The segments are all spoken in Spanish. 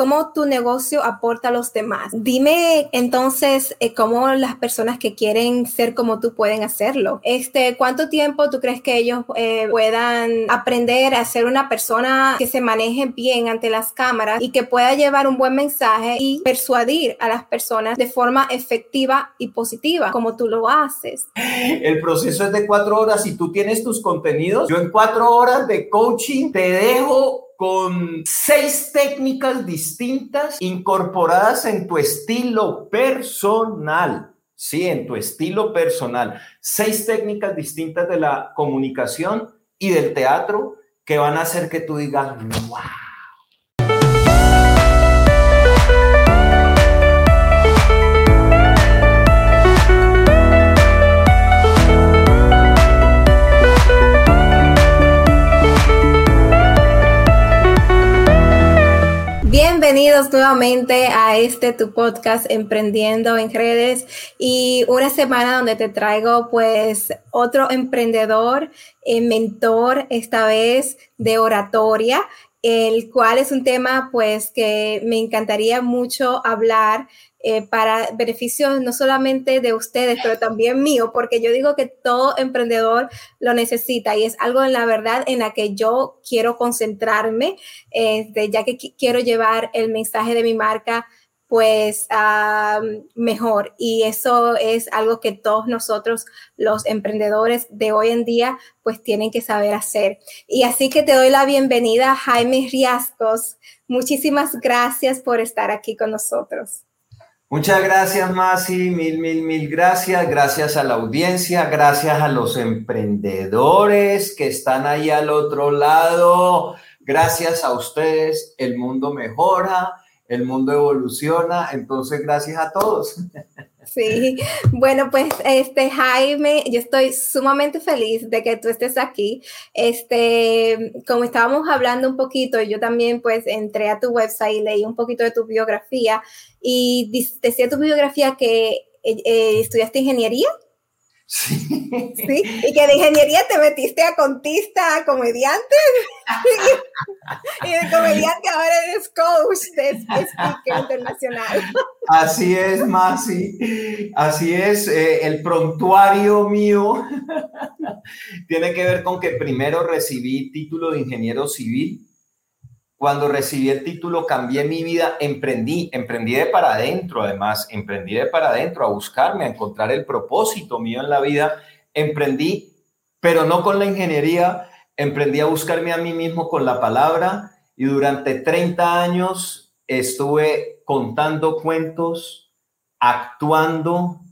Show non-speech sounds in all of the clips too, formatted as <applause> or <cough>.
cómo tu negocio aporta a los demás. Dime entonces eh, cómo las personas que quieren ser como tú pueden hacerlo. Este, ¿Cuánto tiempo tú crees que ellos eh, puedan aprender a ser una persona que se maneje bien ante las cámaras y que pueda llevar un buen mensaje y persuadir a las personas de forma efectiva y positiva, como tú lo haces? El proceso es de cuatro horas y tú tienes tus contenidos. Yo en cuatro horas de coaching te dejo con seis técnicas distintas incorporadas en tu estilo personal. Sí, en tu estilo personal. Seis técnicas distintas de la comunicación y del teatro que van a hacer que tú digas, wow Bienvenidos nuevamente a este tu podcast Emprendiendo en redes. Y una semana donde te traigo pues otro emprendedor, eh, mentor esta vez de oratoria, el cual es un tema pues que me encantaría mucho hablar eh, para beneficios no solamente de ustedes, pero también mío, porque yo digo que todo emprendedor lo necesita y es algo en la verdad en la que yo quiero concentrarme, este, ya que quiero llevar el mensaje de mi marca pues mejor. Y eso es algo que todos nosotros, los emprendedores de hoy en día, pues tienen que saber hacer. Y así que te doy la bienvenida, Jaime Riascos. Muchísimas gracias por estar aquí con nosotros. Muchas gracias, Masi, mil, mil, mil gracias. Gracias a la audiencia, gracias a los emprendedores que están ahí al otro lado. Gracias a ustedes, el mundo mejora, el mundo evoluciona. Entonces, gracias a todos. <laughs> Sí, bueno, pues este Jaime, yo estoy sumamente feliz de que tú estés aquí. Este, como estábamos hablando un poquito, yo también pues entré a tu website y leí un poquito de tu biografía y decía tu biografía que eh, eh, estudiaste ingeniería. Sí. sí. Y que de ingeniería te metiste a contista, a comediante. <laughs> y de comediante ahora eres coach de speaker internacional. Así es, Masi. Así es. Eh, el prontuario mío <laughs> tiene que ver con que primero recibí título de ingeniero civil cuando recibí el título cambié mi vida, emprendí, emprendí de para adentro además, emprendí de para adentro a buscarme, a encontrar el propósito mío en la vida, emprendí, pero no con la ingeniería, emprendí a buscarme a mí mismo con la palabra y durante 30 años estuve contando cuentos, actuando,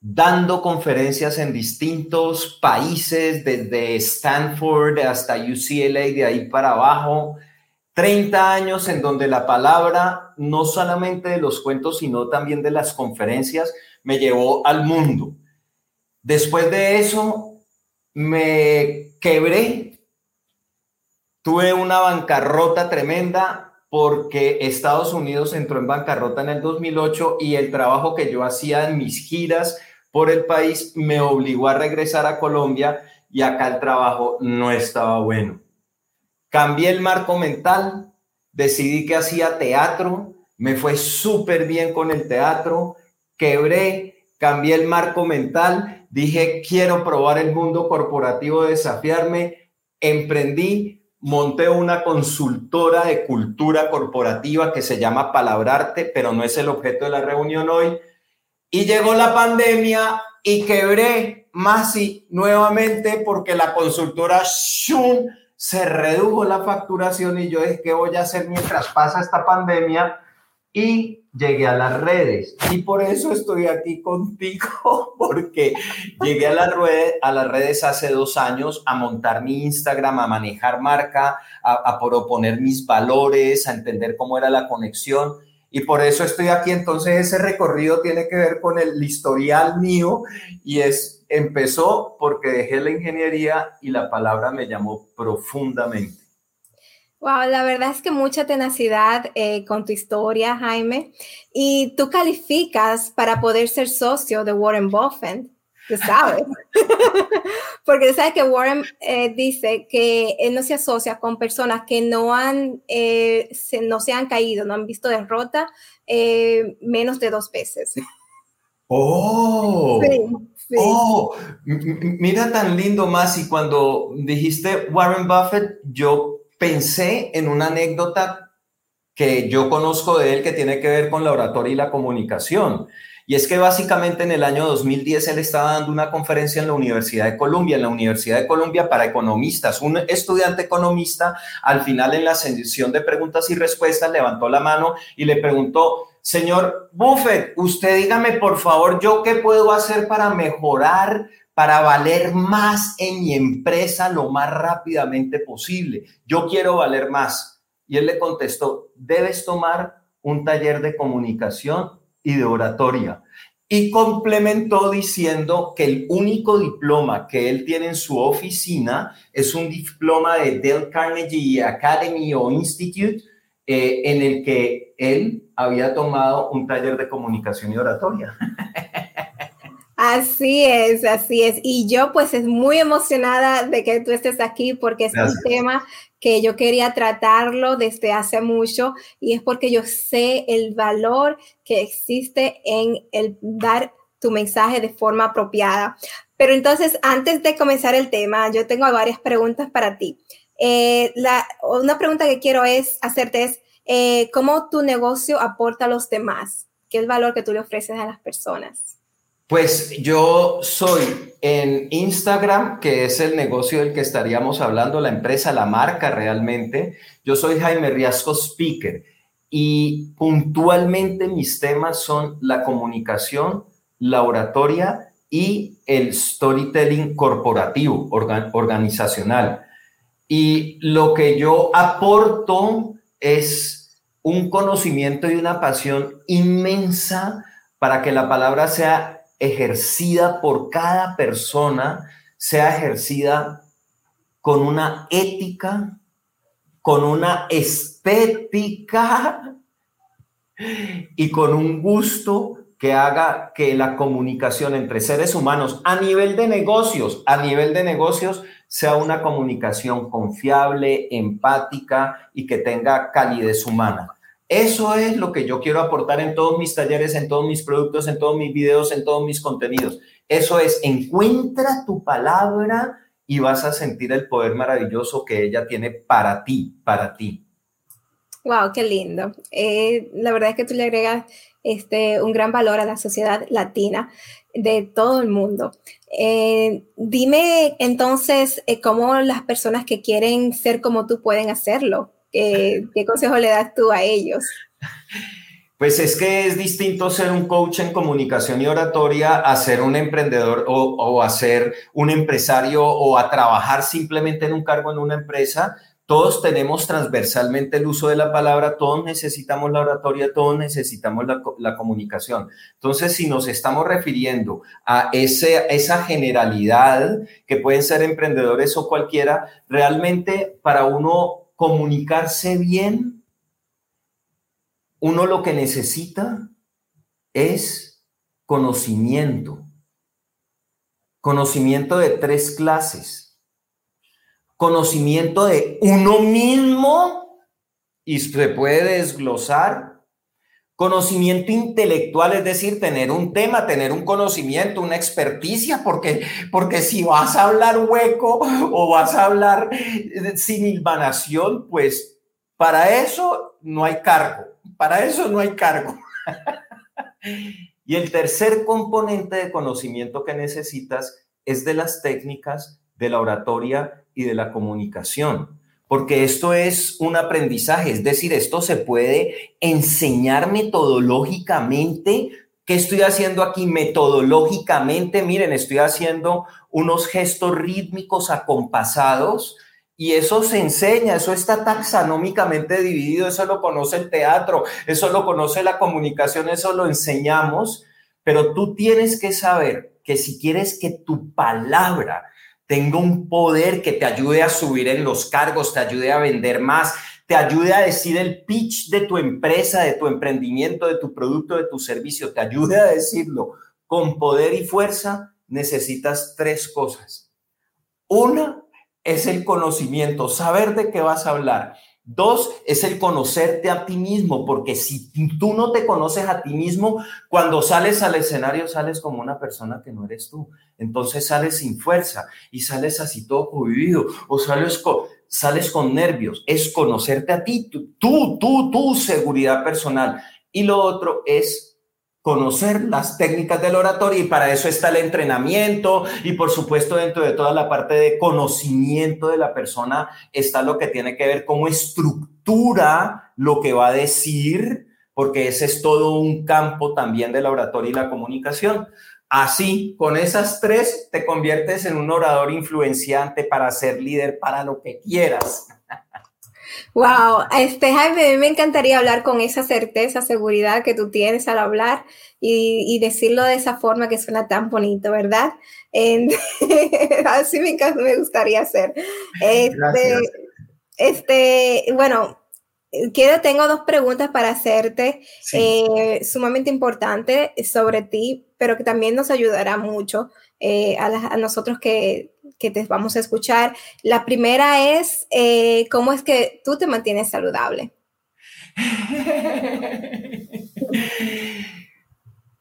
dando conferencias en distintos países, desde Stanford hasta UCLA, de ahí para abajo, 30 años en donde la palabra, no solamente de los cuentos, sino también de las conferencias, me llevó al mundo. Después de eso, me quebré, tuve una bancarrota tremenda porque Estados Unidos entró en bancarrota en el 2008 y el trabajo que yo hacía en mis giras por el país me obligó a regresar a Colombia y acá el trabajo no estaba bueno cambié el marco mental, decidí que hacía teatro, me fue súper bien con el teatro, quebré, cambié el marco mental, dije, quiero probar el mundo corporativo, desafiarme, emprendí, monté una consultora de cultura corporativa que se llama Palabrarte, pero no es el objeto de la reunión hoy. Y llegó la pandemia y quebré más y nuevamente porque la consultora Shun se redujo la facturación y yo dije, ¿qué voy a hacer mientras pasa esta pandemia? Y llegué a las redes. Y por eso estoy aquí <laughs> contigo, porque llegué a, las redes, a las redes hace dos años a montar mi Instagram, a manejar marca, a proponer mis valores, a entender cómo era la conexión. Y por eso estoy aquí. Entonces ese recorrido tiene que ver con el historial mío y es empezó porque dejé la ingeniería y la palabra me llamó profundamente. Wow, la verdad es que mucha tenacidad eh, con tu historia, Jaime. Y tú calificas para poder ser socio de Warren Buffett. tú sabes. <laughs> Porque sabes que Warren eh, dice que él no se asocia con personas que no han, eh, se, no se han caído, no han visto derrota eh, menos de dos veces. Oh, oh, mira tan lindo más y cuando dijiste Warren Buffett, yo pensé en una anécdota que yo conozco de él que tiene que ver con la oratoria y la comunicación. Y es que básicamente en el año 2010 él estaba dando una conferencia en la Universidad de Columbia, en la Universidad de Columbia para economistas. Un estudiante economista al final en la sesión de preguntas y respuestas levantó la mano y le preguntó, señor Buffett, usted dígame por favor, yo qué puedo hacer para mejorar para valer más en mi empresa lo más rápidamente posible. Yo quiero valer más. Y él le contestó, debes tomar un taller de comunicación y de oratoria. Y complementó diciendo que el único diploma que él tiene en su oficina es un diploma de Dale Carnegie Academy o Institute, eh, en el que él había tomado un taller de comunicación y oratoria. <laughs> Así es, así es. Y yo pues es muy emocionada de que tú estés aquí porque es un tema que yo quería tratarlo desde hace mucho y es porque yo sé el valor que existe en el dar tu mensaje de forma apropiada. Pero entonces, antes de comenzar el tema, yo tengo varias preguntas para ti. Eh, la, una pregunta que quiero es hacerte es, eh, ¿cómo tu negocio aporta a los demás? ¿Qué es el valor que tú le ofreces a las personas? Pues yo soy en Instagram, que es el negocio del que estaríamos hablando, la empresa, la marca realmente. Yo soy Jaime Riasco Speaker y puntualmente mis temas son la comunicación, la oratoria y el storytelling corporativo, organizacional. Y lo que yo aporto es un conocimiento y una pasión inmensa para que la palabra sea ejercida por cada persona sea ejercida con una ética, con una estética y con un gusto que haga que la comunicación entre seres humanos a nivel de negocios, a nivel de negocios, sea una comunicación confiable, empática y que tenga calidez humana. Eso es lo que yo quiero aportar en todos mis talleres, en todos mis productos, en todos mis videos, en todos mis contenidos. Eso es, encuentra tu palabra y vas a sentir el poder maravilloso que ella tiene para ti, para ti. Wow, qué lindo. Eh, la verdad es que tú le agregas este, un gran valor a la sociedad latina de todo el mundo. Eh, dime entonces eh, cómo las personas que quieren ser como tú pueden hacerlo. <laughs> ¿Qué, consejo le das tú a ellos? Pues es que es distinto ser un coach en comunicación y oratoria a ser un emprendedor o, o, a ser un empresario o a trabajar simplemente en un cargo en una empresa. Todos tenemos transversalmente el uso de la palabra, todos necesitamos la oratoria, todos necesitamos la, comunicación. Entonces, si nos estamos refiriendo a esa generalidad que pueden ser emprendedores o cualquiera, realmente para uno comunicarse bien, uno lo que necesita es conocimiento. Conocimiento de tres clases. Conocimiento de uno mismo y se puede desglosar Conocimiento intelectual, es decir, tener un tema, tener un conocimiento, una experticia, porque, porque si vas a hablar hueco o vas a hablar sin ilvanación, pues para eso no hay cargo, para eso no hay cargo. <laughs> y el tercer componente de conocimiento que necesitas es de las técnicas de la oratoria y de la comunicación porque esto es un aprendizaje, es decir, esto se puede enseñar metodológicamente. ¿Qué estoy haciendo aquí metodológicamente? Miren, estoy haciendo unos gestos rítmicos acompasados y eso se enseña, eso está taxonómicamente dividido, eso lo conoce el teatro, eso lo conoce la comunicación, eso lo enseñamos, pero tú tienes que saber que si quieres que tu palabra tenga un poder que te ayude a subir en los cargos, te ayude a vender más, te ayude a decir el pitch de tu empresa, de tu emprendimiento, de tu producto, de tu servicio, te ayude a decirlo con poder y fuerza, necesitas tres cosas. Una es el conocimiento, saber de qué vas a hablar. Dos, es el conocerte a ti mismo, porque si tú no te conoces a ti mismo, cuando sales al escenario sales como una persona que no eres tú. Entonces sales sin fuerza y sales así todo cohibido o sales con, nervios. Es conocerte a ti, tú, tú, tu seguridad personal. Y lo otro es conocer las técnicas del oratorio y para eso está el entrenamiento y por supuesto dentro de toda la parte de conocimiento de la persona está lo que tiene que ver cómo estructura lo que va a decir, porque ese es todo un campo también del oratorio y la comunicación. Así, con esas tres, te conviertes en un orador influenciante para ser líder para lo que quieras. Wow, este Jaime, me encantaría hablar con esa certeza, seguridad que tú tienes al hablar y, decirlo de esa forma que suena tan bonito, ¿verdad? <laughs> así me, me gustaría hacer. Este, este, bueno, quiero, tengo dos preguntas para hacerte, eh, sumamente importantes sobre ti, pero que también nos ayudará mucho eh, a nosotros que que te vamos a escuchar. La primera es, eh, ¿cómo es que tú te mantienes saludable? <laughs>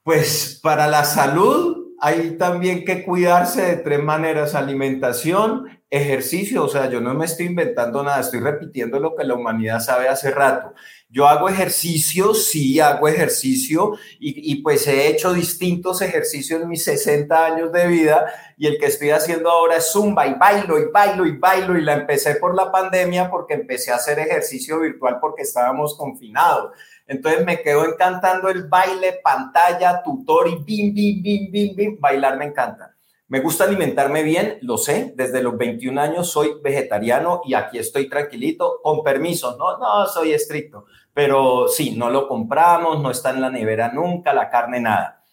Pues para la salud hay también que cuidarse de tres maneras, alimentación, ejercicio, o sea, yo no me estoy inventando nada, estoy repitiendo lo que la humanidad sabe hace rato. Yo hago ejercicio, sí, hago ejercicio y, pues he hecho distintos ejercicios en mis 60 años de vida y el que estoy haciendo ahora es zumba y bailo y bailo y bailo y la empecé por la pandemia porque empecé a hacer ejercicio virtual porque estábamos confinados. Entonces me quedo encantando el baile, pantalla, tutor y bim, bim, bim, bim, bim, bailar me encanta. Me gusta alimentarme bien, lo sé, desde los 21 años soy vegetariano y aquí estoy tranquilito, con permiso, no, no soy estricto, pero sí, no lo compramos, no está en la nevera nunca, la carne nada.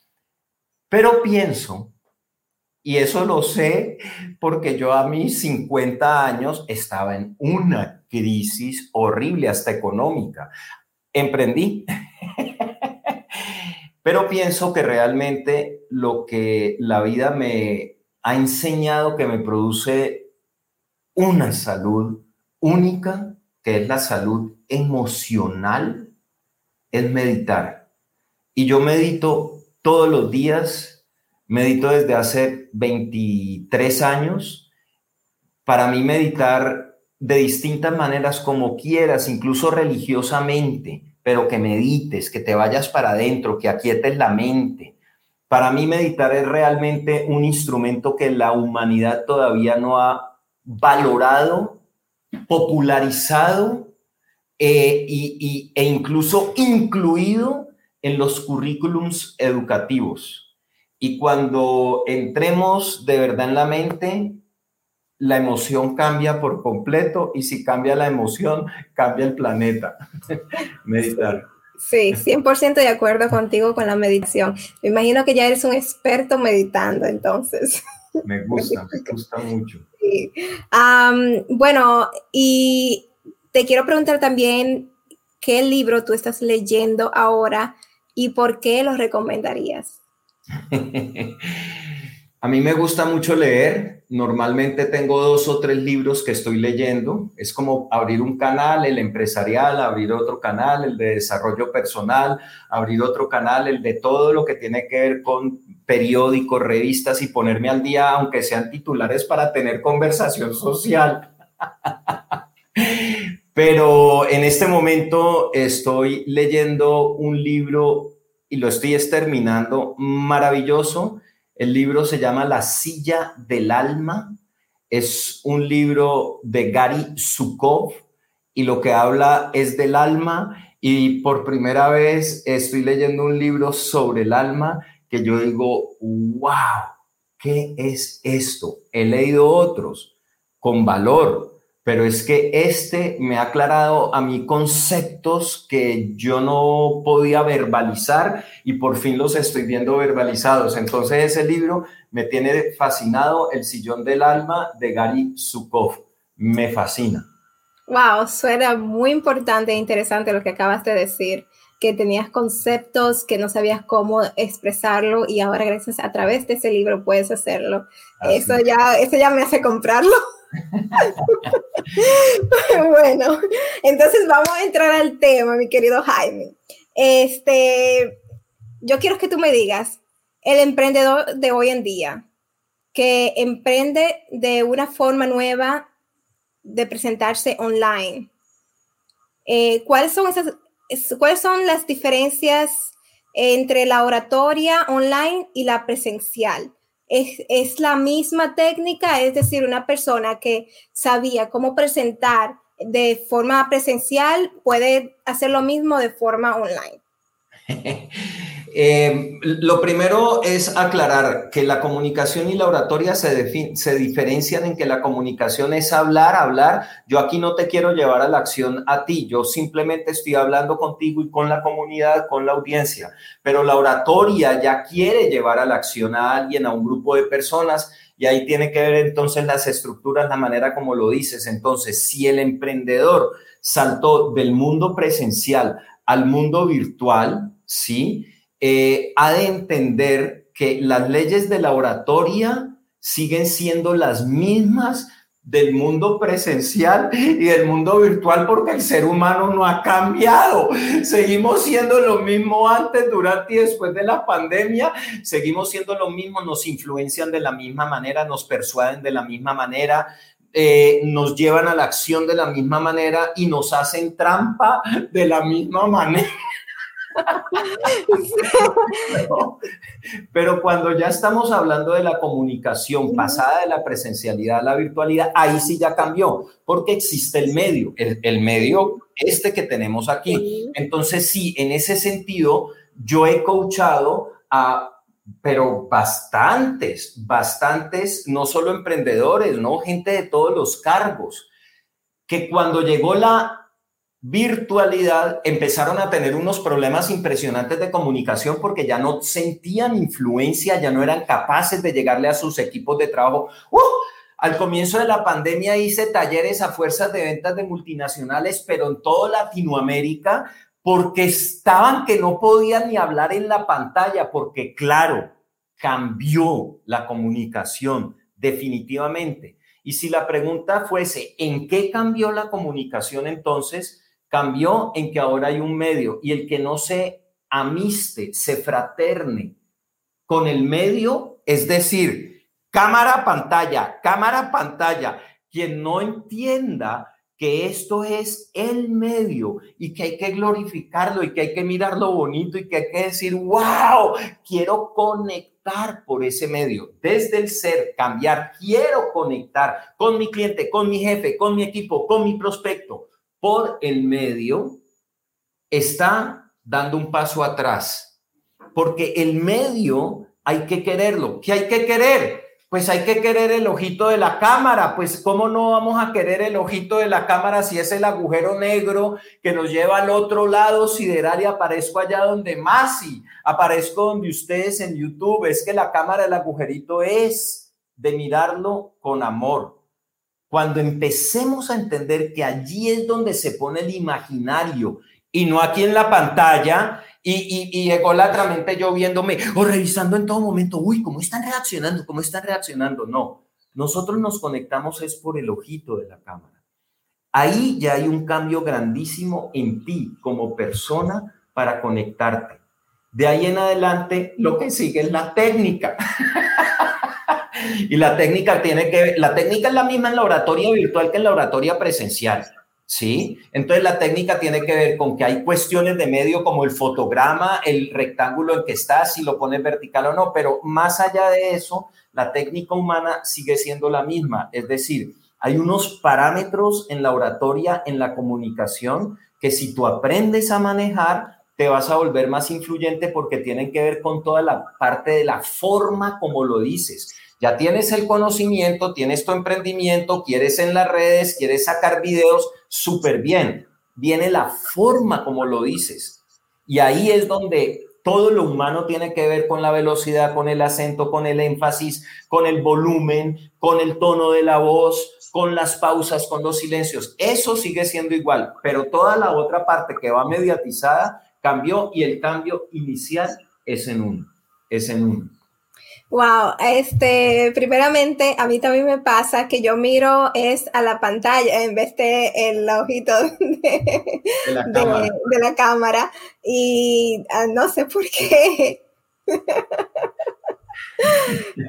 Pero pienso, y eso lo sé porque yo a mis 50 años estaba en una crisis horrible, hasta económica. Emprendí. <laughs> Pero pienso que realmente lo que la vida me ha enseñado que me produce una salud única, que es la salud emocional, es meditar. Y yo medito todos los días, medito desde hace 23 años. Para mí meditar de distintas maneras como quieras, incluso religiosamente pero que medites, que te vayas para adentro, que aquietes la mente. Para mí meditar es realmente un instrumento que la humanidad todavía no ha valorado, popularizado eh, y, e incluso incluido en los currículums educativos. Y cuando entremos de verdad en la mente, la emoción cambia por completo y si cambia la emoción, cambia el planeta. <laughs> Meditar. Sí, 100% de acuerdo contigo con la meditación. Me imagino que ya eres un experto meditando, entonces. <laughs> Me gusta, me <laughs> gusta mucho. bueno, y te quiero preguntar también qué libro tú estás leyendo ahora y por qué lo recomendarías. A mí me gusta mucho leer. Normalmente tengo dos o tres libros que estoy leyendo. Es como abrir un canal, el empresarial, abrir otro canal, el de desarrollo personal, abrir otro canal, el de todo lo que tiene que ver con periódicos, revistas y ponerme al día, aunque sean titulares, para tener conversación social. <laughs> Pero en este momento estoy leyendo un libro y lo estoy terminando maravilloso el libro se llama La silla del alma. Es un libro de Gary Zukov y lo que habla es del alma y por primera vez estoy leyendo un libro sobre el alma que yo digo, wow, ¿qué es esto? He leído otros con valor, pero es que este me ha aclarado a mí conceptos que yo no podía verbalizar y por fin los estoy viendo verbalizados. Entonces ese libro me tiene fascinado, El sillón del alma de Gary Zukov. Me fascina. Wow, suena muy importante e interesante lo que acabas de decir que tenías conceptos que no sabías cómo expresarlo y ahora gracias a través de ese libro puedes hacerlo. eso ya, eso ya me hace comprarlo. <laughs> bueno, entonces vamos a entrar al tema, mi querido Jaime. Este, yo quiero que tú me digas, el emprendedor de hoy en día, que emprende de una forma nueva de presentarse online. Eh, ¿cuáles, son ¿Cuáles son las diferencias entre la oratoria online y la presencial? ¿Es, ¿Es, la misma técnica? Es decir, una persona que sabía cómo presentar de forma presencial puede hacer lo mismo de forma online. <laughs> Eh, lo primero es aclarar que la comunicación y la oratoria se, se diferencian en que la comunicación es hablar, hablar. Yo aquí no te quiero llevar a la acción a ti, yo simplemente estoy hablando contigo y con la comunidad, con la audiencia, pero la oratoria ya quiere llevar a la acción a alguien, a un grupo de personas. Y ahí tiene que ver entonces las estructuras, la manera como lo dices. Entonces, si el emprendedor saltó del mundo presencial al mundo virtual, ¿sí? Eh, ha de entender que las leyes de la oratoria siguen siendo las mismas del mundo presencial y del mundo virtual porque el ser humano no ha cambiado. Seguimos siendo lo mismo antes, durante y después de la pandemia. Seguimos siendo lo mismo, nos influencian de la misma manera, nos persuaden de la misma manera, eh, nos llevan a la acción de la misma manera y nos hacen trampa de la misma manera. <laughs> pero, cuando ya estamos hablando de la comunicación pasada de la presencialidad a la virtualidad, ahí sí ya cambió, porque existe el medio, el, medio este que tenemos aquí. Entonces sí, en ese sentido, yo he coachado a pero bastantes, bastantes, no solo emprendedores, no gente de todos los cargos, que cuando llegó la virtualidad empezaron a tener unos problemas impresionantes de comunicación porque ya no sentían influencia, ya no eran capaces de llegarle a sus equipos de trabajo. ¡Uh! Al comienzo de la pandemia hice talleres a fuerzas de ventas de multinacionales, pero en toda Latinoamérica, porque estaban que no podían ni hablar en la pantalla, porque claro, cambió la comunicación definitivamente. Y si la pregunta fuese, ¿en qué cambió la comunicación entonces? Cambió en que ahora hay un medio y el que no se amiste, se fraterne con el medio, es decir, cámara, pantalla, cámara, pantalla, quien no entienda que esto es el medio y que hay que glorificarlo y que hay que mirar lo bonito y que hay que decir, wow, quiero conectar por ese medio, desde el ser, cambiar, quiero conectar con mi cliente, con mi jefe, con mi equipo, con mi prospecto por el medio está dando un paso atrás, porque el medio hay que quererlo. ¿Qué hay que querer? Pues hay que querer el ojito de la cámara. Pues ¿cómo no vamos a querer el ojito de la cámara si es el agujero negro que nos lleva al otro lado sideral y aparezco allá donde más y aparezco donde ustedes en YouTube? Es que la cámara, el agujerito es de mirarlo con amor, cuando empecemos a entender que allí es donde se pone el imaginario y no aquí en la pantalla y, y, y ególatramente yo viéndome o revisando en todo momento, uy, ¿cómo están reaccionando? ¿Cómo están reaccionando? No, nosotros nos conectamos es por el ojito de la cámara. Ahí ya hay un cambio grandísimo en ti como persona para conectarte. De ahí en adelante, lo que sigue es la técnica. <laughs> y la técnica tiene que la técnica es la misma en la oratoria virtual que en la oratoria presencial. ¿Sí? Entonces la técnica tiene que ver con que hay cuestiones de medio como el fotograma, el rectángulo en que estás, si lo pones vertical o no, pero más allá de eso, la técnica humana sigue siendo la misma. Es decir, hay unos parámetros en la oratoria, en la comunicación, que si tú aprendes a manejar, te vas a volver más influyente porque tienen que ver con toda la parte de la forma como lo dices. Ya tienes el conocimiento, tienes tu emprendimiento, quieres en las redes, quieres sacar videos, súper bien. Viene la forma como lo dices. Y ahí es donde todo lo humano tiene que ver con la velocidad, con el acento, con el énfasis, con el volumen, con el tono de la voz, con las pausas, con los silencios. Eso sigue siendo igual, pero toda la otra parte que va mediatizada cambió y el cambio inicial es en uno, es en uno. Wow, este, primeramente a mí también me pasa que yo miro es a la pantalla en vez de el ojito <laughs> de, la, cámara. y ah, no sé por qué. <laughs>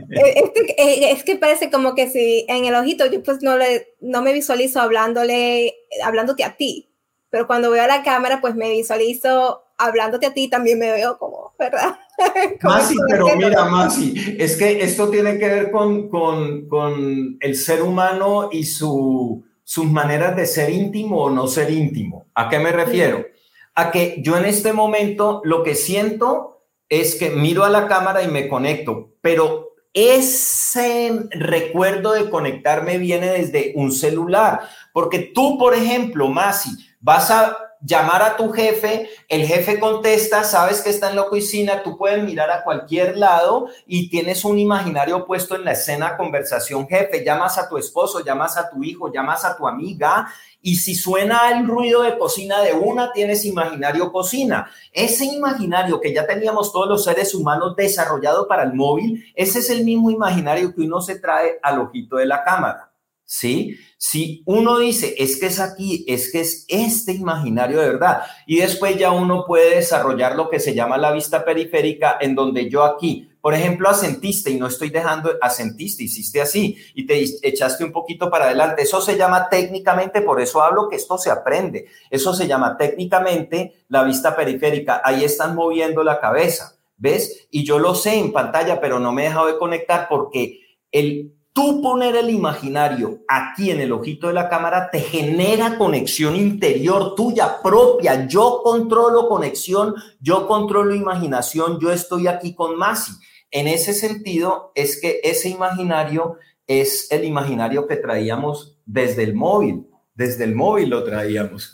Este, eh, es que parece como que si en el ojito yo pues no, le, no me visualizo hablándole, hablándote a ti, pero cuando veo a la cámara pues me visualizo hablándote a ti, también me veo como, ¿verdad? <laughs> Masi, pero mira, Masi, es que esto tiene que ver con, con, con el ser humano y su, sus maneras de ser íntimo o no ser íntimo. ¿A qué me refiero? A que yo en este momento lo que siento es que miro a la cámara y me conecto, pero ese recuerdo de conectarme viene desde un celular, porque tú, por ejemplo, Masi, vas a llamar a tu jefe, el jefe contesta, sabes que está en la oficina, tú puedes mirar a cualquier lado y tienes un imaginario puesto en la escena conversación jefe, llamas a tu esposo, llamas a tu hijo, llamas a tu amiga y si suena el ruido de cocina de una, tienes imaginario cocina. Ese imaginario que ya teníamos todos los seres humanos desarrollado para el móvil, ese es el mismo imaginario que uno se trae al ojito de la cámara. ¿Sí? Si uno dice, es que es aquí, es que es este imaginario de verdad, y después ya uno puede desarrollar lo que se llama la vista periférica, en donde yo aquí, por ejemplo, asentiste y no estoy dejando, asentiste, hiciste así y te echaste un poquito para adelante. Eso se llama técnicamente, por eso hablo que esto se aprende. Eso se llama técnicamente la vista periférica. Ahí están moviendo la cabeza, ¿ves? Y yo lo sé en pantalla, pero no me he dejado de conectar porque el tú poner el imaginario aquí en el ojito de la cámara te genera conexión interior tuya propia. Yo controlo conexión, yo controlo imaginación, yo estoy aquí con Masi. En ese sentido, es que ese imaginario es el imaginario que traíamos desde el móvil. Desde el móvil lo traíamos.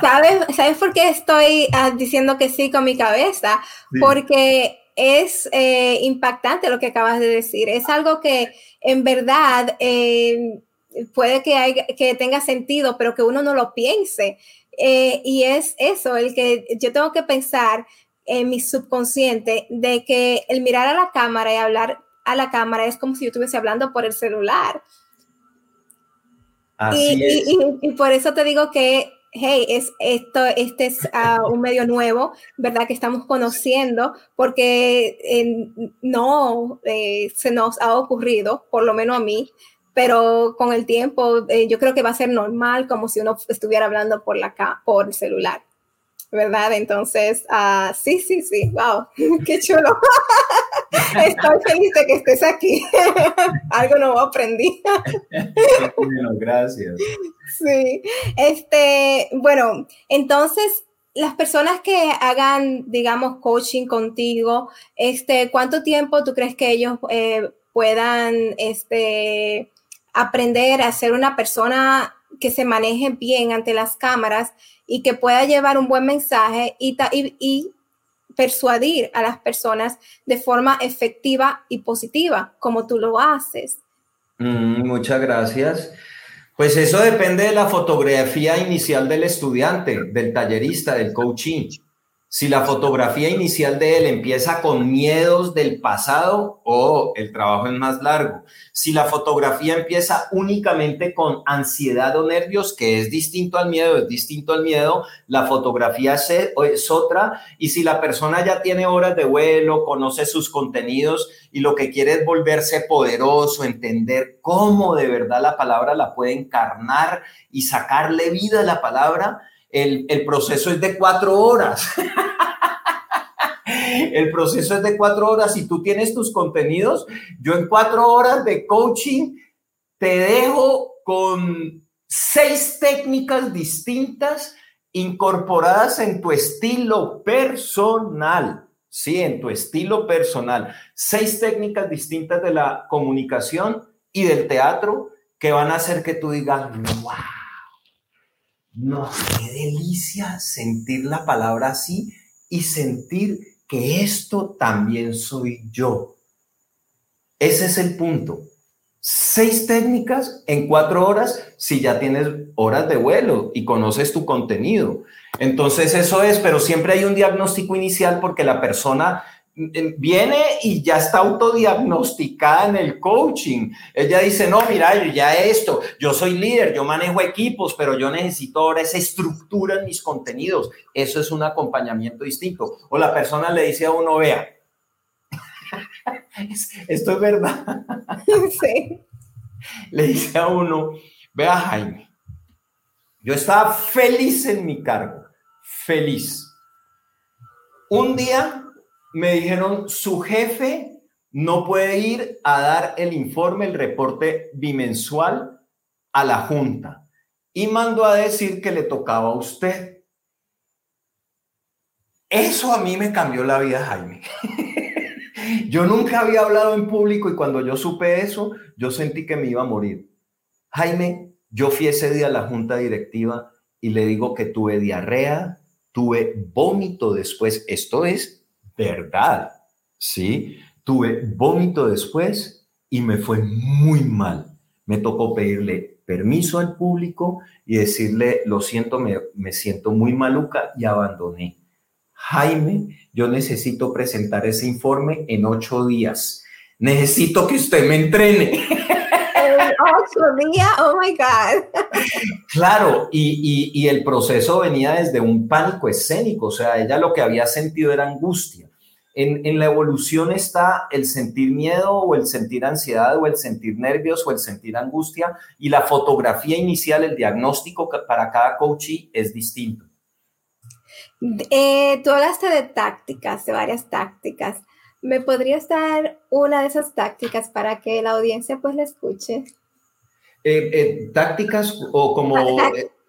¿Sabes, ¿sabes por qué estoy ah, diciendo que sí con mi cabeza? Porque es eh, impactante lo que acabas de decir. Es algo que en verdad eh, puede que, que tenga sentido, pero que uno no lo piense. Eh, y es eso, el que yo tengo que pensar en mi subconsciente de que el mirar a la cámara y hablar a la cámara es como si yo estuviese hablando por el celular. y, por eso te digo que hey, es, esto, este es ah, un medio nuevo, ¿verdad? Que estamos conociendo, porque no eh, se nos ha ocurrido, por lo menos a mí, pero con el tiempo eh, yo creo que va a ser normal, como si uno estuviera hablando por, la, por el celular. ¿verdad? Entonces, uh, sí, sí, sí, wow, <laughs> qué chulo. Estoy feliz de que estés aquí. <laughs> Algo nuevo aprendí. bueno, gracias. Sí, este, bueno, entonces, las personas que hagan, digamos, coaching contigo, este, ¿cuánto tiempo tú crees que ellos eh, puedan, este, aprender a ser una persona que se maneje bien ante las cámaras y que pueda llevar un buen mensaje y, y, persuadir a las personas de forma efectiva y positiva, como tú lo haces. Mm, muchas gracias. Pues eso depende de la fotografía inicial del estudiante, del tallerista, del coaching. Si la fotografía inicial de él empieza con miedos del pasado, o el trabajo es más largo. Si la fotografía empieza únicamente con ansiedad o nervios, que es distinto al miedo, es distinto al miedo, la fotografía es otra. Y si la persona ya tiene horas de vuelo, conoce sus contenidos y lo que quiere es volverse poderoso, entender cómo de verdad la palabra la puede encarnar y sacarle vida a la palabra, el, proceso es de cuatro horas. <laughs> el proceso es de cuatro horas. Si tú tienes tus contenidos, yo en cuatro horas de coaching te dejo con seis técnicas distintas incorporadas en tu estilo personal. Sí, en tu estilo personal. Seis técnicas distintas de la comunicación y del teatro que van a hacer que tú digas, wow no, qué delicia sentir la palabra así y sentir que esto también soy yo. Ese es el punto. seis técnicas en cuatro horas si ya tienes horas de vuelo y conoces tu contenido. Entonces eso es, pero siempre hay un diagnóstico inicial porque la persona viene y ya está autodiagnosticada en el coaching. Ella dice, no, mira, yo ya esto, yo soy líder, yo manejo equipos, pero yo necesito ahora esa estructura en mis contenidos. Eso es un acompañamiento distinto. O la persona le dice a uno, vea, <laughs> Esto es verdad. <laughs> Sí. Le dice a uno, vea Jaime, yo estaba feliz en mi cargo, feliz. Un día me dijeron, su jefe no puede ir a dar el informe, el reporte bimensual a la junta y mandó a decir que le tocaba a usted. Eso a mí me cambió la vida, Jaime. <laughs> Yo nunca había hablado en público y cuando yo supe eso, yo sentí que me iba a morir. Jaime, yo fui ese día a la junta directiva y le digo que tuve diarrea, tuve vómito después. Esto es verdad, ¿sí? Tuve vómito después y me fue muy mal. Me tocó pedirle permiso al público y decirle, lo siento, me, me siento muy maluca y abandoné. Jaime, yo necesito presentar ese informe en ocho días. Necesito que usted me entrene. <laughs> oh my God. Claro, y, el proceso venía desde un pánico escénico, o sea, ella lo que había sentido era angustia. En, en, la evolución está el sentir miedo o el sentir ansiedad o el sentir nervios o el sentir angustia y la fotografía inicial, el diagnóstico para cada coachee es distinto. Eh, tú hablaste de tácticas, de varias tácticas. ¿Me podrías dar una de esas tácticas para que la audiencia pues la escuche? Eh, eh, tácticas o como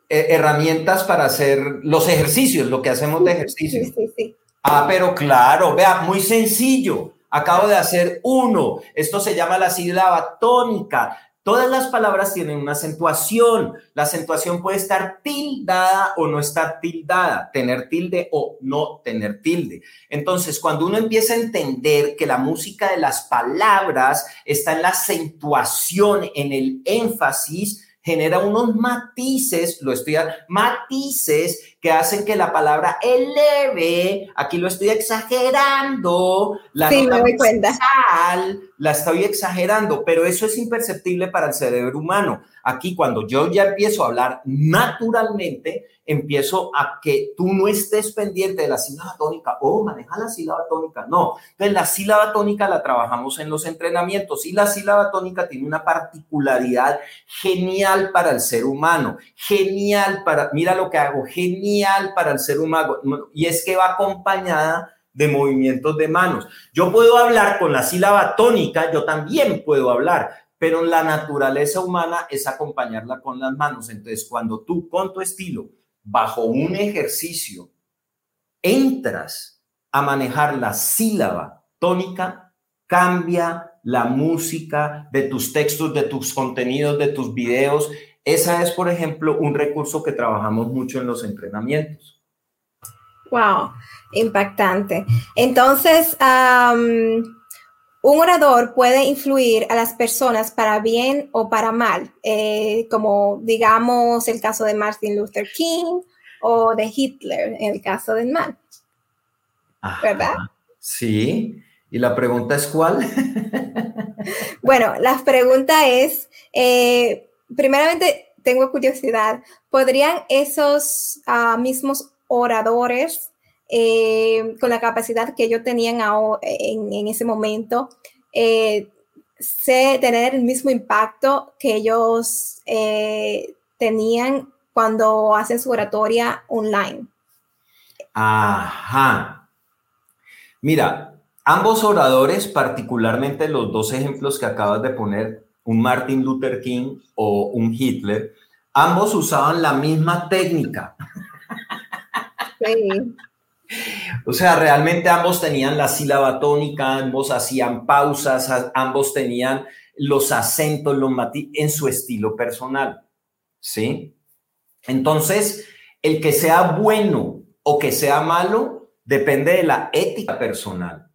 herramientas para hacer los ejercicios, lo que hacemos de ejercicio. Sí, sí, sí. Ah, pero claro, vea, muy sencillo. Acabo de hacer uno. Esto se llama la sílaba tónica. Todas las palabras tienen una acentuación. La acentuación puede estar tildada o no estar tildada, tener tilde o no tener tilde. Entonces, cuando uno empieza a entender que la música de las palabras está en la acentuación, en el énfasis, genera unos matices, lo estoy matices que hacen que la palabra eleve, aquí lo estoy exagerando, la sí, me cuenta. la estoy exagerando, pero eso es imperceptible para el cerebro humano. Aquí cuando yo ya empiezo a hablar naturalmente, empiezo a que tú no estés pendiente de la sílaba tónica oh, maneja la sílaba tónica. No, entonces la sílaba tónica la trabajamos en los entrenamientos y la sílaba tónica tiene una particularidad genial para el ser humano, genial para, mira lo que hago, genial para el ser humano y es que va acompañada de movimientos de manos. Yo puedo hablar con la sílaba tónica, yo también puedo hablar, pero la naturaleza humana es acompañarla con las manos. Entonces, cuando tú con tu estilo bajo un ejercicio entras a manejar la sílaba tónica, cambia la música de tus textos, de tus contenidos, de tus videos. Esa es, por ejemplo, un recurso que trabajamos mucho en los entrenamientos. Wow, impactante. Entonces, un orador puede influir a las personas para bien o para mal, eh, como digamos el caso de Martin Luther King o de Hitler en el caso del mal. ¿Verdad? Sí. ¿Y la pregunta es cuál? <laughs> bueno, la pregunta es, eh, primeramente tengo curiosidad, ¿podrían esos ah, mismos oradores eh, con la capacidad que yo tenía en, en, ese momento, eh, tener el mismo impacto que ellos eh, tenían cuando hacen su oratoria online. Ajá. Mira, ambos oradores, particularmente los dos ejemplos que acabas de poner, un Martin Luther King o un Hitler, ambos usaban la misma técnica. Sí. O sea, realmente ambos tenían la sílaba tónica, ambos hacían pausas, ambos tenían los acentos, los matices en su estilo personal. ¿Sí? Entonces, el que sea bueno o que sea malo depende de la ética personal.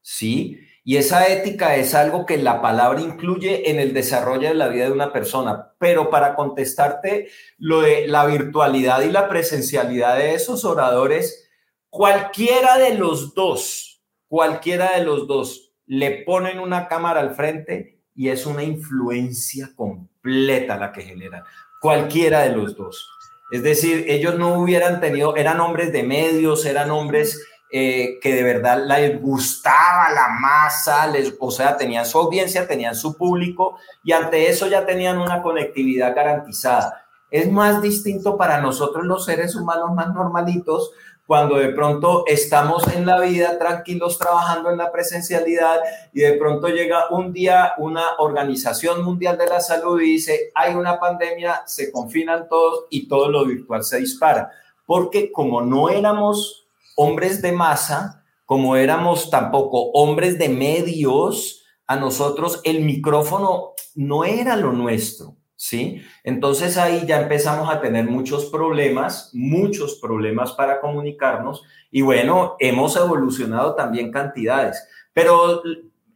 ¿Sí? Y esa ética es algo que la palabra incluye en el desarrollo de la vida de una persona. Pero para contestarte lo de la virtualidad y la presencialidad de esos oradores, cualquiera de los dos, cualquiera de los dos, le ponen una cámara al frente y es una influencia completa la que generan. Cualquiera de los dos. Es decir, ellos no hubieran tenido, eran hombres de medios, eran hombres eh, que de verdad les gustaba la masa, les, o sea, tenían su audiencia, tenían su público y ante eso ya tenían una conectividad garantizada. Es más distinto para nosotros los seres humanos más normalitos cuando de pronto estamos en la vida tranquilos trabajando en la presencialidad y de pronto llega un día una organización mundial de la salud y dice, hay una pandemia, se confinan todos y todo lo virtual se dispara. Porque como no éramos hombres de masa, como éramos tampoco hombres de medios, a nosotros el micrófono no era lo nuestro, ¿sí? Entonces ahí ya empezamos a tener muchos problemas, muchos problemas para comunicarnos y bueno, hemos evolucionado también cantidades. Pero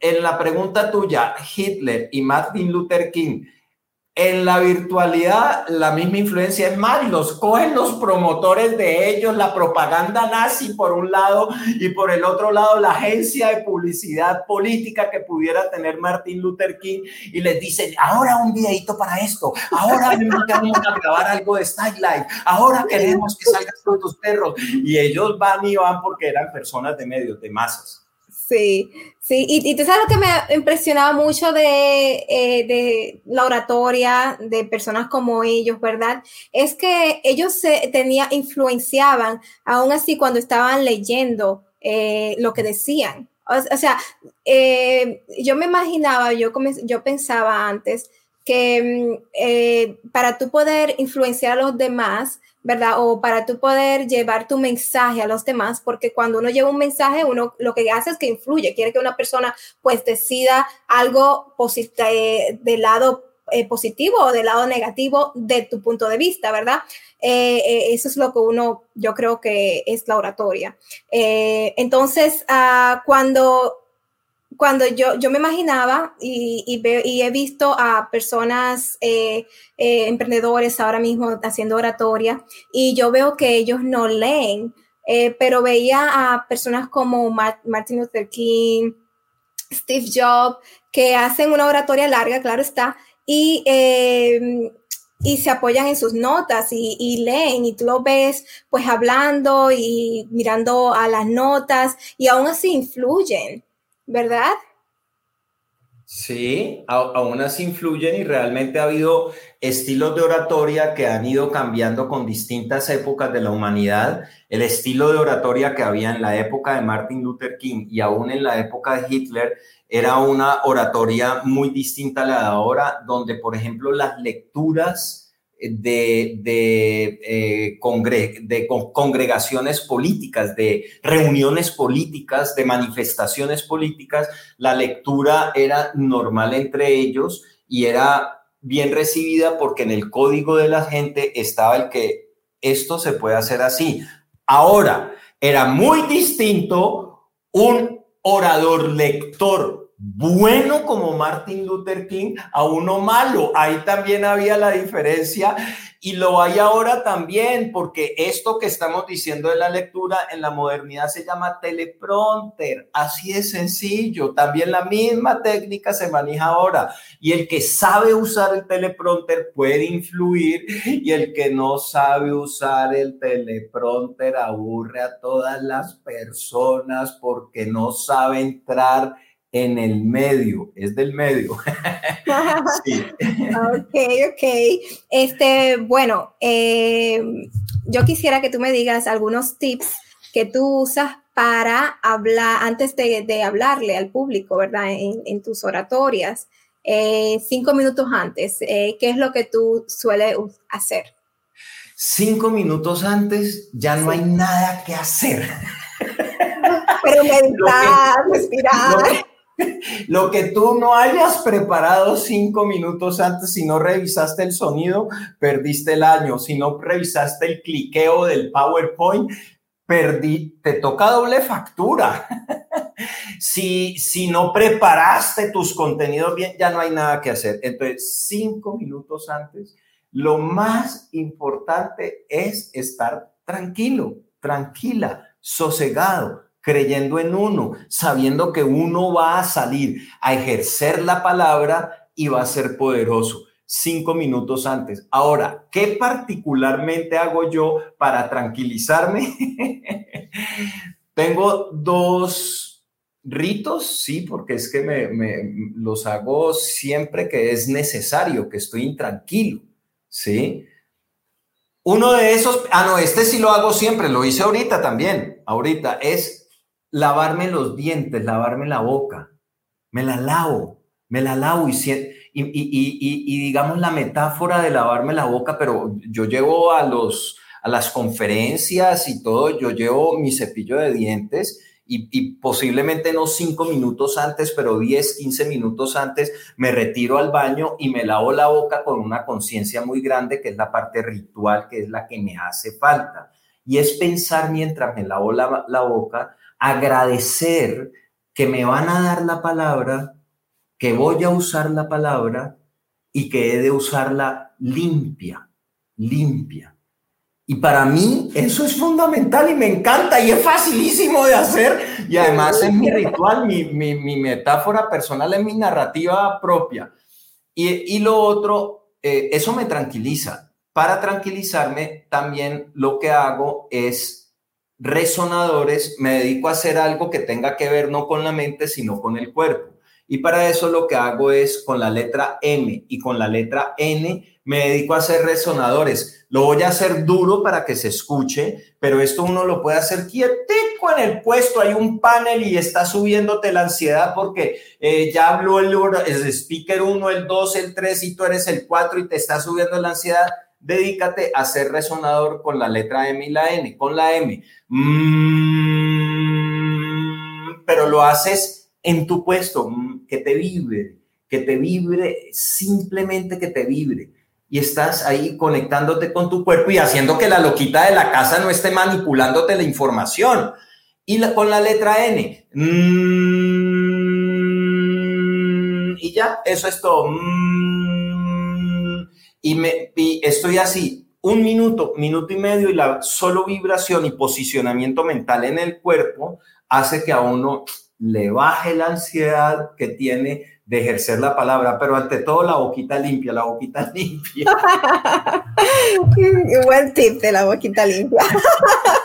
en la pregunta tuya, Hitler y Martin Luther King, en la virtualidad, la misma influencia es más, los cogen los promotores de ellos, la propaganda nazi por un lado y por el otro lado la agencia de publicidad política que pudiera tener Martin Luther King y les dicen, ahora un videito para esto, ahora <laughs> vamos grabar algo de Life, ahora queremos que salgas con tus perros. Y ellos van y van porque eran personas de medios, de masas. Sí, sí, y, y tú sabes lo que me impresionaba mucho de, eh, de, la oratoria de personas como ellos, ¿verdad? Es que ellos se tenía, influenciaban, aún así cuando estaban leyendo eh, lo que decían. O, sea, eh, yo me imaginaba, yo, yo pensaba antes que mm, para tú poder influenciar a los demás, ¿verdad? O para tú poder llevar tu mensaje a los demás, porque cuando uno lleva un mensaje, uno lo que hace es que influye, quiere que una persona pues decida algo eh, del lado eh, positivo o del lado negativo de tu punto de vista, ¿verdad? Eh, eso es lo que uno, yo creo que es la oratoria. entonces, ah, cuando cuando yo, yo me imaginaba y, y, he visto a personas, eh, eh, emprendedores ahora mismo haciendo oratoria, y yo veo que ellos no leen, eh, pero veía a personas como Martin Luther King, Steve Jobs, que hacen una oratoria larga, claro está, y, y se apoyan en sus notas y, y, leen, y tú lo ves pues hablando y mirando a las notas, y aún así influyen. ¿Verdad? Sí, aún así influyen y realmente ha habido estilos de oratoria que han ido cambiando con distintas épocas de la humanidad. El estilo de oratoria que había en la época de Martin Luther King y aún en la época de Hitler era una oratoria muy distinta a la de ahora, donde, por ejemplo, las lecturas de, eh, de congregaciones políticas, de reuniones políticas, de manifestaciones políticas, la lectura era normal entre ellos y era bien recibida porque en el código de la gente estaba el que esto se puede hacer así. Ahora, era muy distinto un orador lector bueno como Martin Luther King a uno malo. Ahí también había la diferencia y lo hay ahora también, porque esto que estamos diciendo de la lectura en la modernidad se llama teleprompter. Así de sencillo. También la misma técnica se maneja ahora. Y el que sabe usar el teleprompter puede influir y el que no sabe usar el teleprompter aburre a todas las personas porque no sabe entrar en el medio, es del medio. <laughs> sí. Ok, ok. Este, bueno, eh, yo quisiera que tú me digas algunos tips que tú usas para hablar, antes de, hablarle al público, ¿verdad? En, tus oratorias, eh, cinco minutos antes, eh, ¿qué es lo que tú sueles hacer? Cinco minutos antes ya no hay nada que hacer. Pero meditar, respirar. Lo que tú no hayas preparado cinco minutos antes, si no revisaste el sonido, perdiste el año. Si no revisaste el cliqueo del PowerPoint, perdí, te toca doble factura. <laughs> Si, si no preparaste tus contenidos bien, ya no hay nada que hacer. Entonces, cinco minutos antes, lo más importante es estar tranquilo, tranquila, sosegado, creyendo en uno, sabiendo que uno va a salir a ejercer la palabra y va a ser poderoso cinco minutos antes. Ahora, ¿qué particularmente hago yo para tranquilizarme? <laughs> Tengo dos ritos, sí, porque es que me, los hago siempre que es necesario, que estoy intranquilo, ¿sí? Uno de esos, ah, no, este sí lo hago siempre, lo hice ahorita también, ahorita, es lavarme los dientes, lavarme la boca. Me la lavo, me la lavo y, y, digamos la metáfora de lavarme la boca, pero yo llevo a, los, a las conferencias y todo, yo llevo mi cepillo de dientes y, posiblemente no cinco minutos antes, pero 10, 15 minutos antes, me retiro al baño y me lavo la boca con una conciencia muy grande, que es la parte ritual, que es la que me hace falta. Y es pensar mientras me lavo la, la boca, agradecer que me van a dar la palabra que voy a usar la palabra y que he de usarla limpia, limpia. Y para mí eso es fundamental y me encanta y es facilísimo de hacer. Y además es mi ritual, mi, mi, metáfora personal, es mi narrativa propia. Y, y lo otro, eh, eso me tranquiliza. Para tranquilizarme, también lo que hago es resonadores, me dedico a hacer algo que tenga que ver no con la mente, sino con el cuerpo. Y para eso lo que hago es con la letra M y con la letra N me dedico a hacer resonadores. Lo voy a hacer duro para que se escuche, pero esto uno lo puede hacer quietico en el puesto. Hay un panel y está subiéndote la ansiedad porque eh, ya habló el, el speaker 1, el 2, el 3 y tú eres el 4 y te está subiendo la ansiedad. Dedícate a hacer resonador con la letra M y la N, con la M. Mm, pero lo haces en tu puesto, mm, que te vibre, que te vibre, simplemente que te vibre. Y estás ahí conectándote con tu cuerpo y haciendo que la loquita de la casa no esté manipulándote la información. Y con la letra N. Mm, y ya, eso es todo. Mm, y, me, y estoy así, un minuto, minuto y medio, y la solo vibración y posicionamiento mental en el cuerpo hace que a uno le baje la ansiedad que tiene de ejercer la palabra, pero ante todo la boquita limpia, la boquita <laughs> limpia. <laughs> Buen tip de la boquita limpia. <laughs>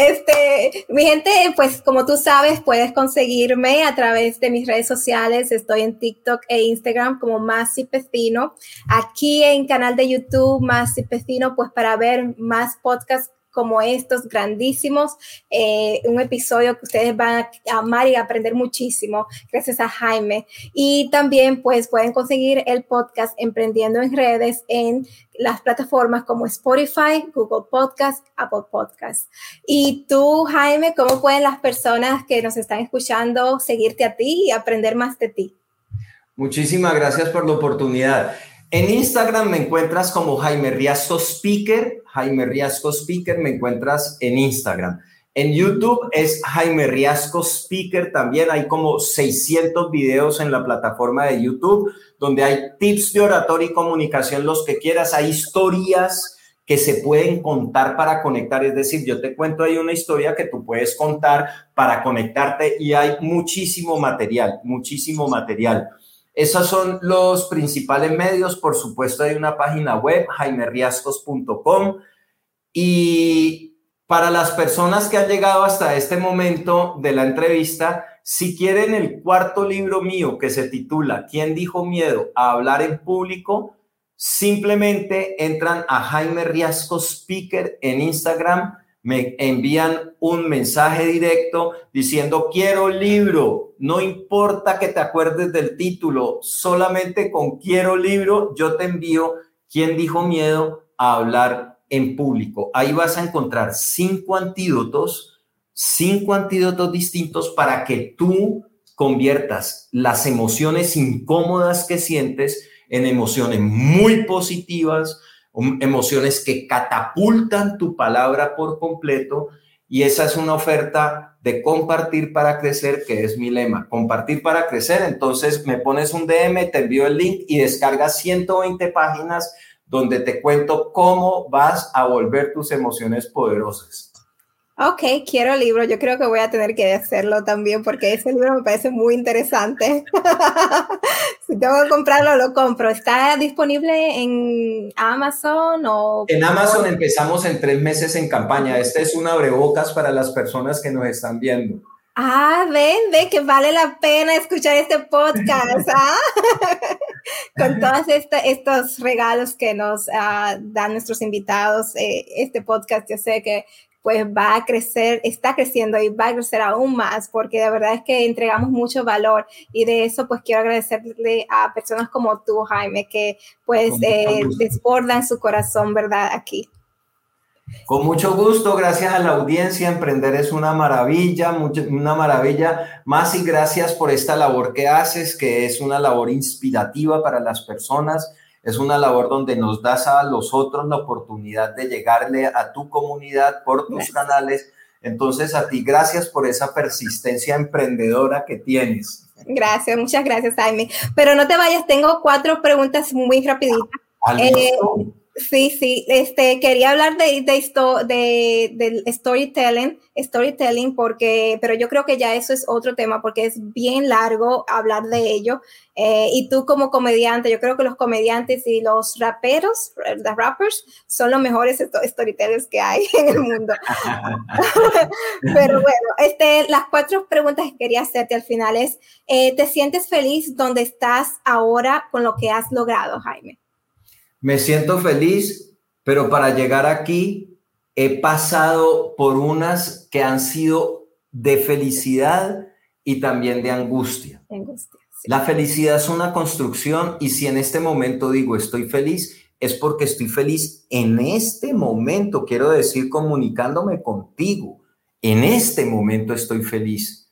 Este, mi gente, pues como tú sabes, puedes conseguirme a través de mis redes sociales. Estoy en TikTok e Instagram como Masi Pecino. Aquí en canal de YouTube Masi Pecino, pues para ver más podcasts como estos grandísimos, eh, un episodio que ustedes van a amar y aprender muchísimo gracias a Jaime. Y también pues pueden conseguir el podcast Emprendiendo en redes en las plataformas como Spotify, Google Podcast, Apple Podcast. Y tú, Jaime, ¿cómo pueden las personas que nos están escuchando seguirte a ti y aprender más de ti? Muchísimas gracias por la oportunidad. En Instagram me encuentras como Jaime Riasco Speaker. Jaime Riasco Speaker me encuentras en Instagram. En YouTube es Jaime Riasco Speaker. También hay como 600 videos en la plataforma de YouTube donde hay tips de oratoria y comunicación, los que quieras. Hay historias que se pueden contar para conectar. Es decir, yo te cuento ahí una historia que tú puedes contar para conectarte y hay muchísimo material, muchísimo material. Esos son los principales medios. Por supuesto, hay una página web, jaimerriascos.com. Y para las personas que han llegado hasta este momento de la entrevista, si quieren el cuarto libro mío que se titula ¿Quién dijo miedo a hablar en público? Simplemente entran a Jaime Riasco Speaker en Instagram me envían un mensaje directo diciendo quiero libro, no importa que te acuerdes del título, solamente con quiero libro yo te envío quién dijo miedo a hablar en público. Ahí vas a encontrar cinco antídotos, cinco antídotos distintos para que tú conviertas las emociones incómodas que sientes en emociones muy positivas, emociones que catapultan tu palabra por completo y esa es una oferta de compartir para crecer, que es mi lema, compartir para crecer. Entonces me pones un DM, te envío el link y descargas 120 páginas donde te cuento cómo vas a volver tus emociones poderosas. Ok, quiero el libro. Yo creo que voy a tener que hacerlo también porque ese libro me parece muy interesante. <laughs> si tengo que comprarlo, lo compro. ¿Está disponible en Amazon o...? En Amazon empezamos en tres meses en campaña. Este es un abrebocas para las personas que nos están viendo. Ah, ven, ve que vale la pena escuchar este podcast, ¿ah? <laughs> Con todos estos regalos que nos ah, dan nuestros invitados, eh, este podcast, yo sé que pues va a crecer, está creciendo y va a crecer aún más, porque de verdad es que entregamos mucho valor y de eso pues quiero agradecerle a personas como tú, Jaime, que pues eh, desbordan su corazón, ¿verdad? Aquí. Con mucho gusto, gracias a la audiencia, emprender es una maravilla, una maravilla. Más y gracias por esta labor que haces, que es una labor inspirativa para las personas es una labor donde nos das a los otros la oportunidad de llegarle a tu comunidad por tus canales. Entonces, a ti, gracias por esa persistencia emprendedora que tienes. Gracias, muchas gracias, Jaime. Pero no te vayas, tengo cuatro preguntas muy rapiditas. Eh, Sí, sí, este, quería hablar de, de, del storytelling, storytelling, porque, pero yo creo que ya eso es otro tema, porque es bien largo hablar de ello. Eh, y tú como comediante, yo creo que los comediantes y los raperos, los rappers, son los mejores storytellers que hay en el mundo. <laughs> pero bueno, este, las cuatro preguntas que quería hacerte al final es, eh, ¿te sientes feliz donde estás ahora con lo que has logrado, Jaime? Me siento feliz, pero para llegar aquí he pasado por unas que han sido de felicidad y también de angustia. La felicidad es una construcción y si en este momento digo estoy feliz, es porque estoy feliz en este momento, quiero decir, comunicándome contigo. En este momento estoy feliz.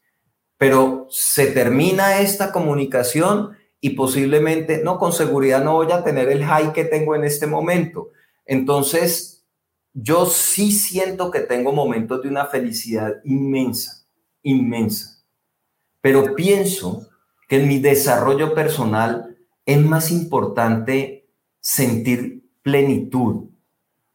Pero se termina esta comunicación y posiblemente, no, con seguridad no voy a tener el high que tengo en este momento. Entonces, yo sí siento que tengo momentos de una felicidad inmensa, inmensa, pero pienso que en mi desarrollo personal es más importante sentir plenitud,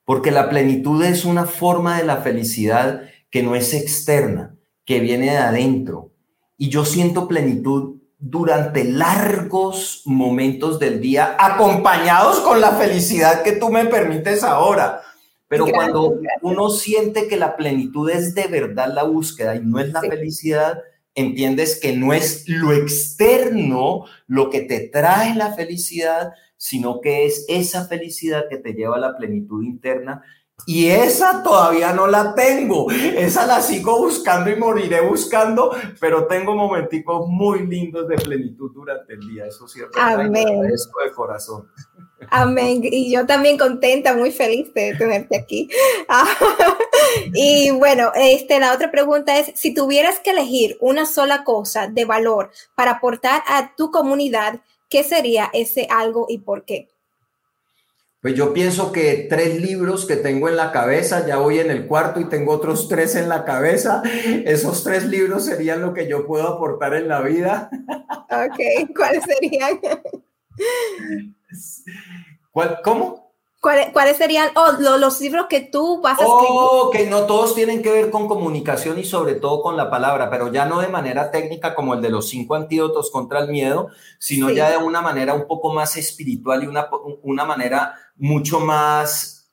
porque la plenitud es una forma de la felicidad que no es externa, que viene de adentro. Y yo siento plenitud durante largos momentos del día, acompañados con la felicidad que tú me permites ahora. Pero cuando uno siente que la plenitud es de verdad la búsqueda y no es la felicidad, entiendes que no es lo externo lo que te trae la felicidad, sino que es esa felicidad que te lleva a la plenitud interna y esa todavía no la tengo. Esa la sigo buscando y moriré buscando, pero tengo momenticos muy lindos de plenitud durante el día. Eso cierto. Amén. Eso de corazón. Amén. Y yo también contenta, muy feliz de tenerte aquí. <laughs> y bueno, este, la otra pregunta es, si tuvieras que elegir una sola cosa de valor para aportar a tu comunidad, ¿qué sería ese algo y por qué? Pues yo pienso que tres libros que tengo en la cabeza, ya voy en el cuarto y tengo otros tres en la cabeza. Esos tres libros serían lo que yo puedo aportar en la vida. Ok, ¿cuáles serían? ¿Cuál, ¿Cómo? ¿Cuáles, serían los libros que tú vas a escribir? Oh, que no todos tienen que ver con comunicación y sobre todo con la palabra, pero ya no de manera técnica como el de los cinco antídotos contra el miedo, sino ya de una manera un poco más espiritual y una, una manera mucho más,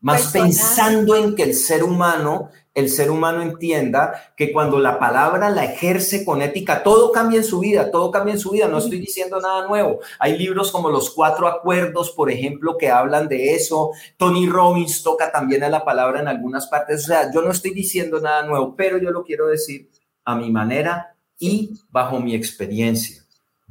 más pensando en que el ser humano el ser humano entienda que cuando la palabra la ejerce con ética, todo cambia en su vida, todo cambia en su vida. No estoy diciendo nada nuevo. Hay libros como Los Cuatro Acuerdos, por ejemplo, que hablan de eso. Tony Robbins toca también a la palabra en algunas partes. O sea, yo no estoy diciendo nada nuevo, pero yo lo quiero decir a mi manera y bajo mi experiencia.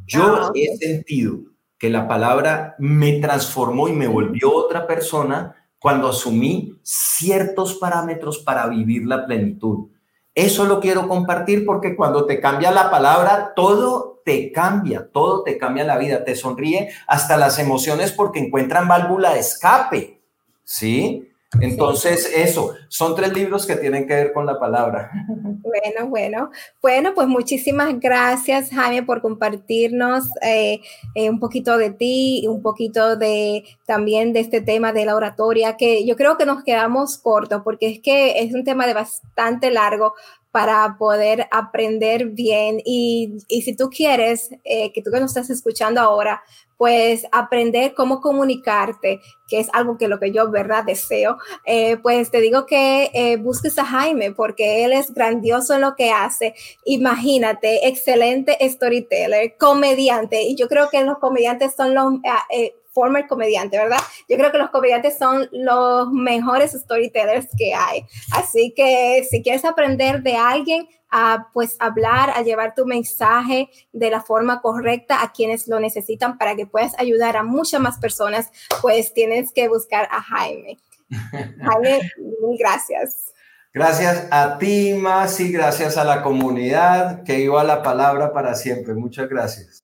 Yo ah, he sentido que la palabra me transformó y me volvió otra persona cuando asumí ciertos parámetros para vivir la plenitud. Eso lo quiero compartir porque cuando te cambia la palabra, todo te cambia, todo te cambia la vida, te sonríe hasta las emociones porque encuentran válvula de escape, ¿sí? Entonces, eso, son tres libros que tienen que ver con la palabra. <laughs> Bueno, bueno. Bueno, pues muchísimas gracias, Jaime, por compartirnos eh, eh, un poquito de ti un poquito de también de este tema de la oratoria, que yo creo que nos quedamos cortos porque es que es un tema de bastante largo para poder aprender bien. Y, y si tú quieres, eh, que tú que nos estás escuchando ahora, pues aprender cómo comunicarte, que es algo que lo que yo, verdad, deseo, eh, pues te digo que eh, busques a Jaime porque él es grandioso en lo que hace. Imagínate, excelente storyteller, comediante, y yo creo que los comediantes son los... Eh, former comediante, ¿verdad? Yo creo que los comediantes son los mejores storytellers que hay. Así que si quieres aprender de alguien, a pues hablar, a llevar tu mensaje de la forma correcta a quienes lo necesitan para que puedas ayudar a muchas más personas, pues tienes que buscar a Jaime. <laughs> Jaime, gracias. Gracias a ti, más y gracias a la comunidad. Que iba la palabra para siempre. Muchas gracias.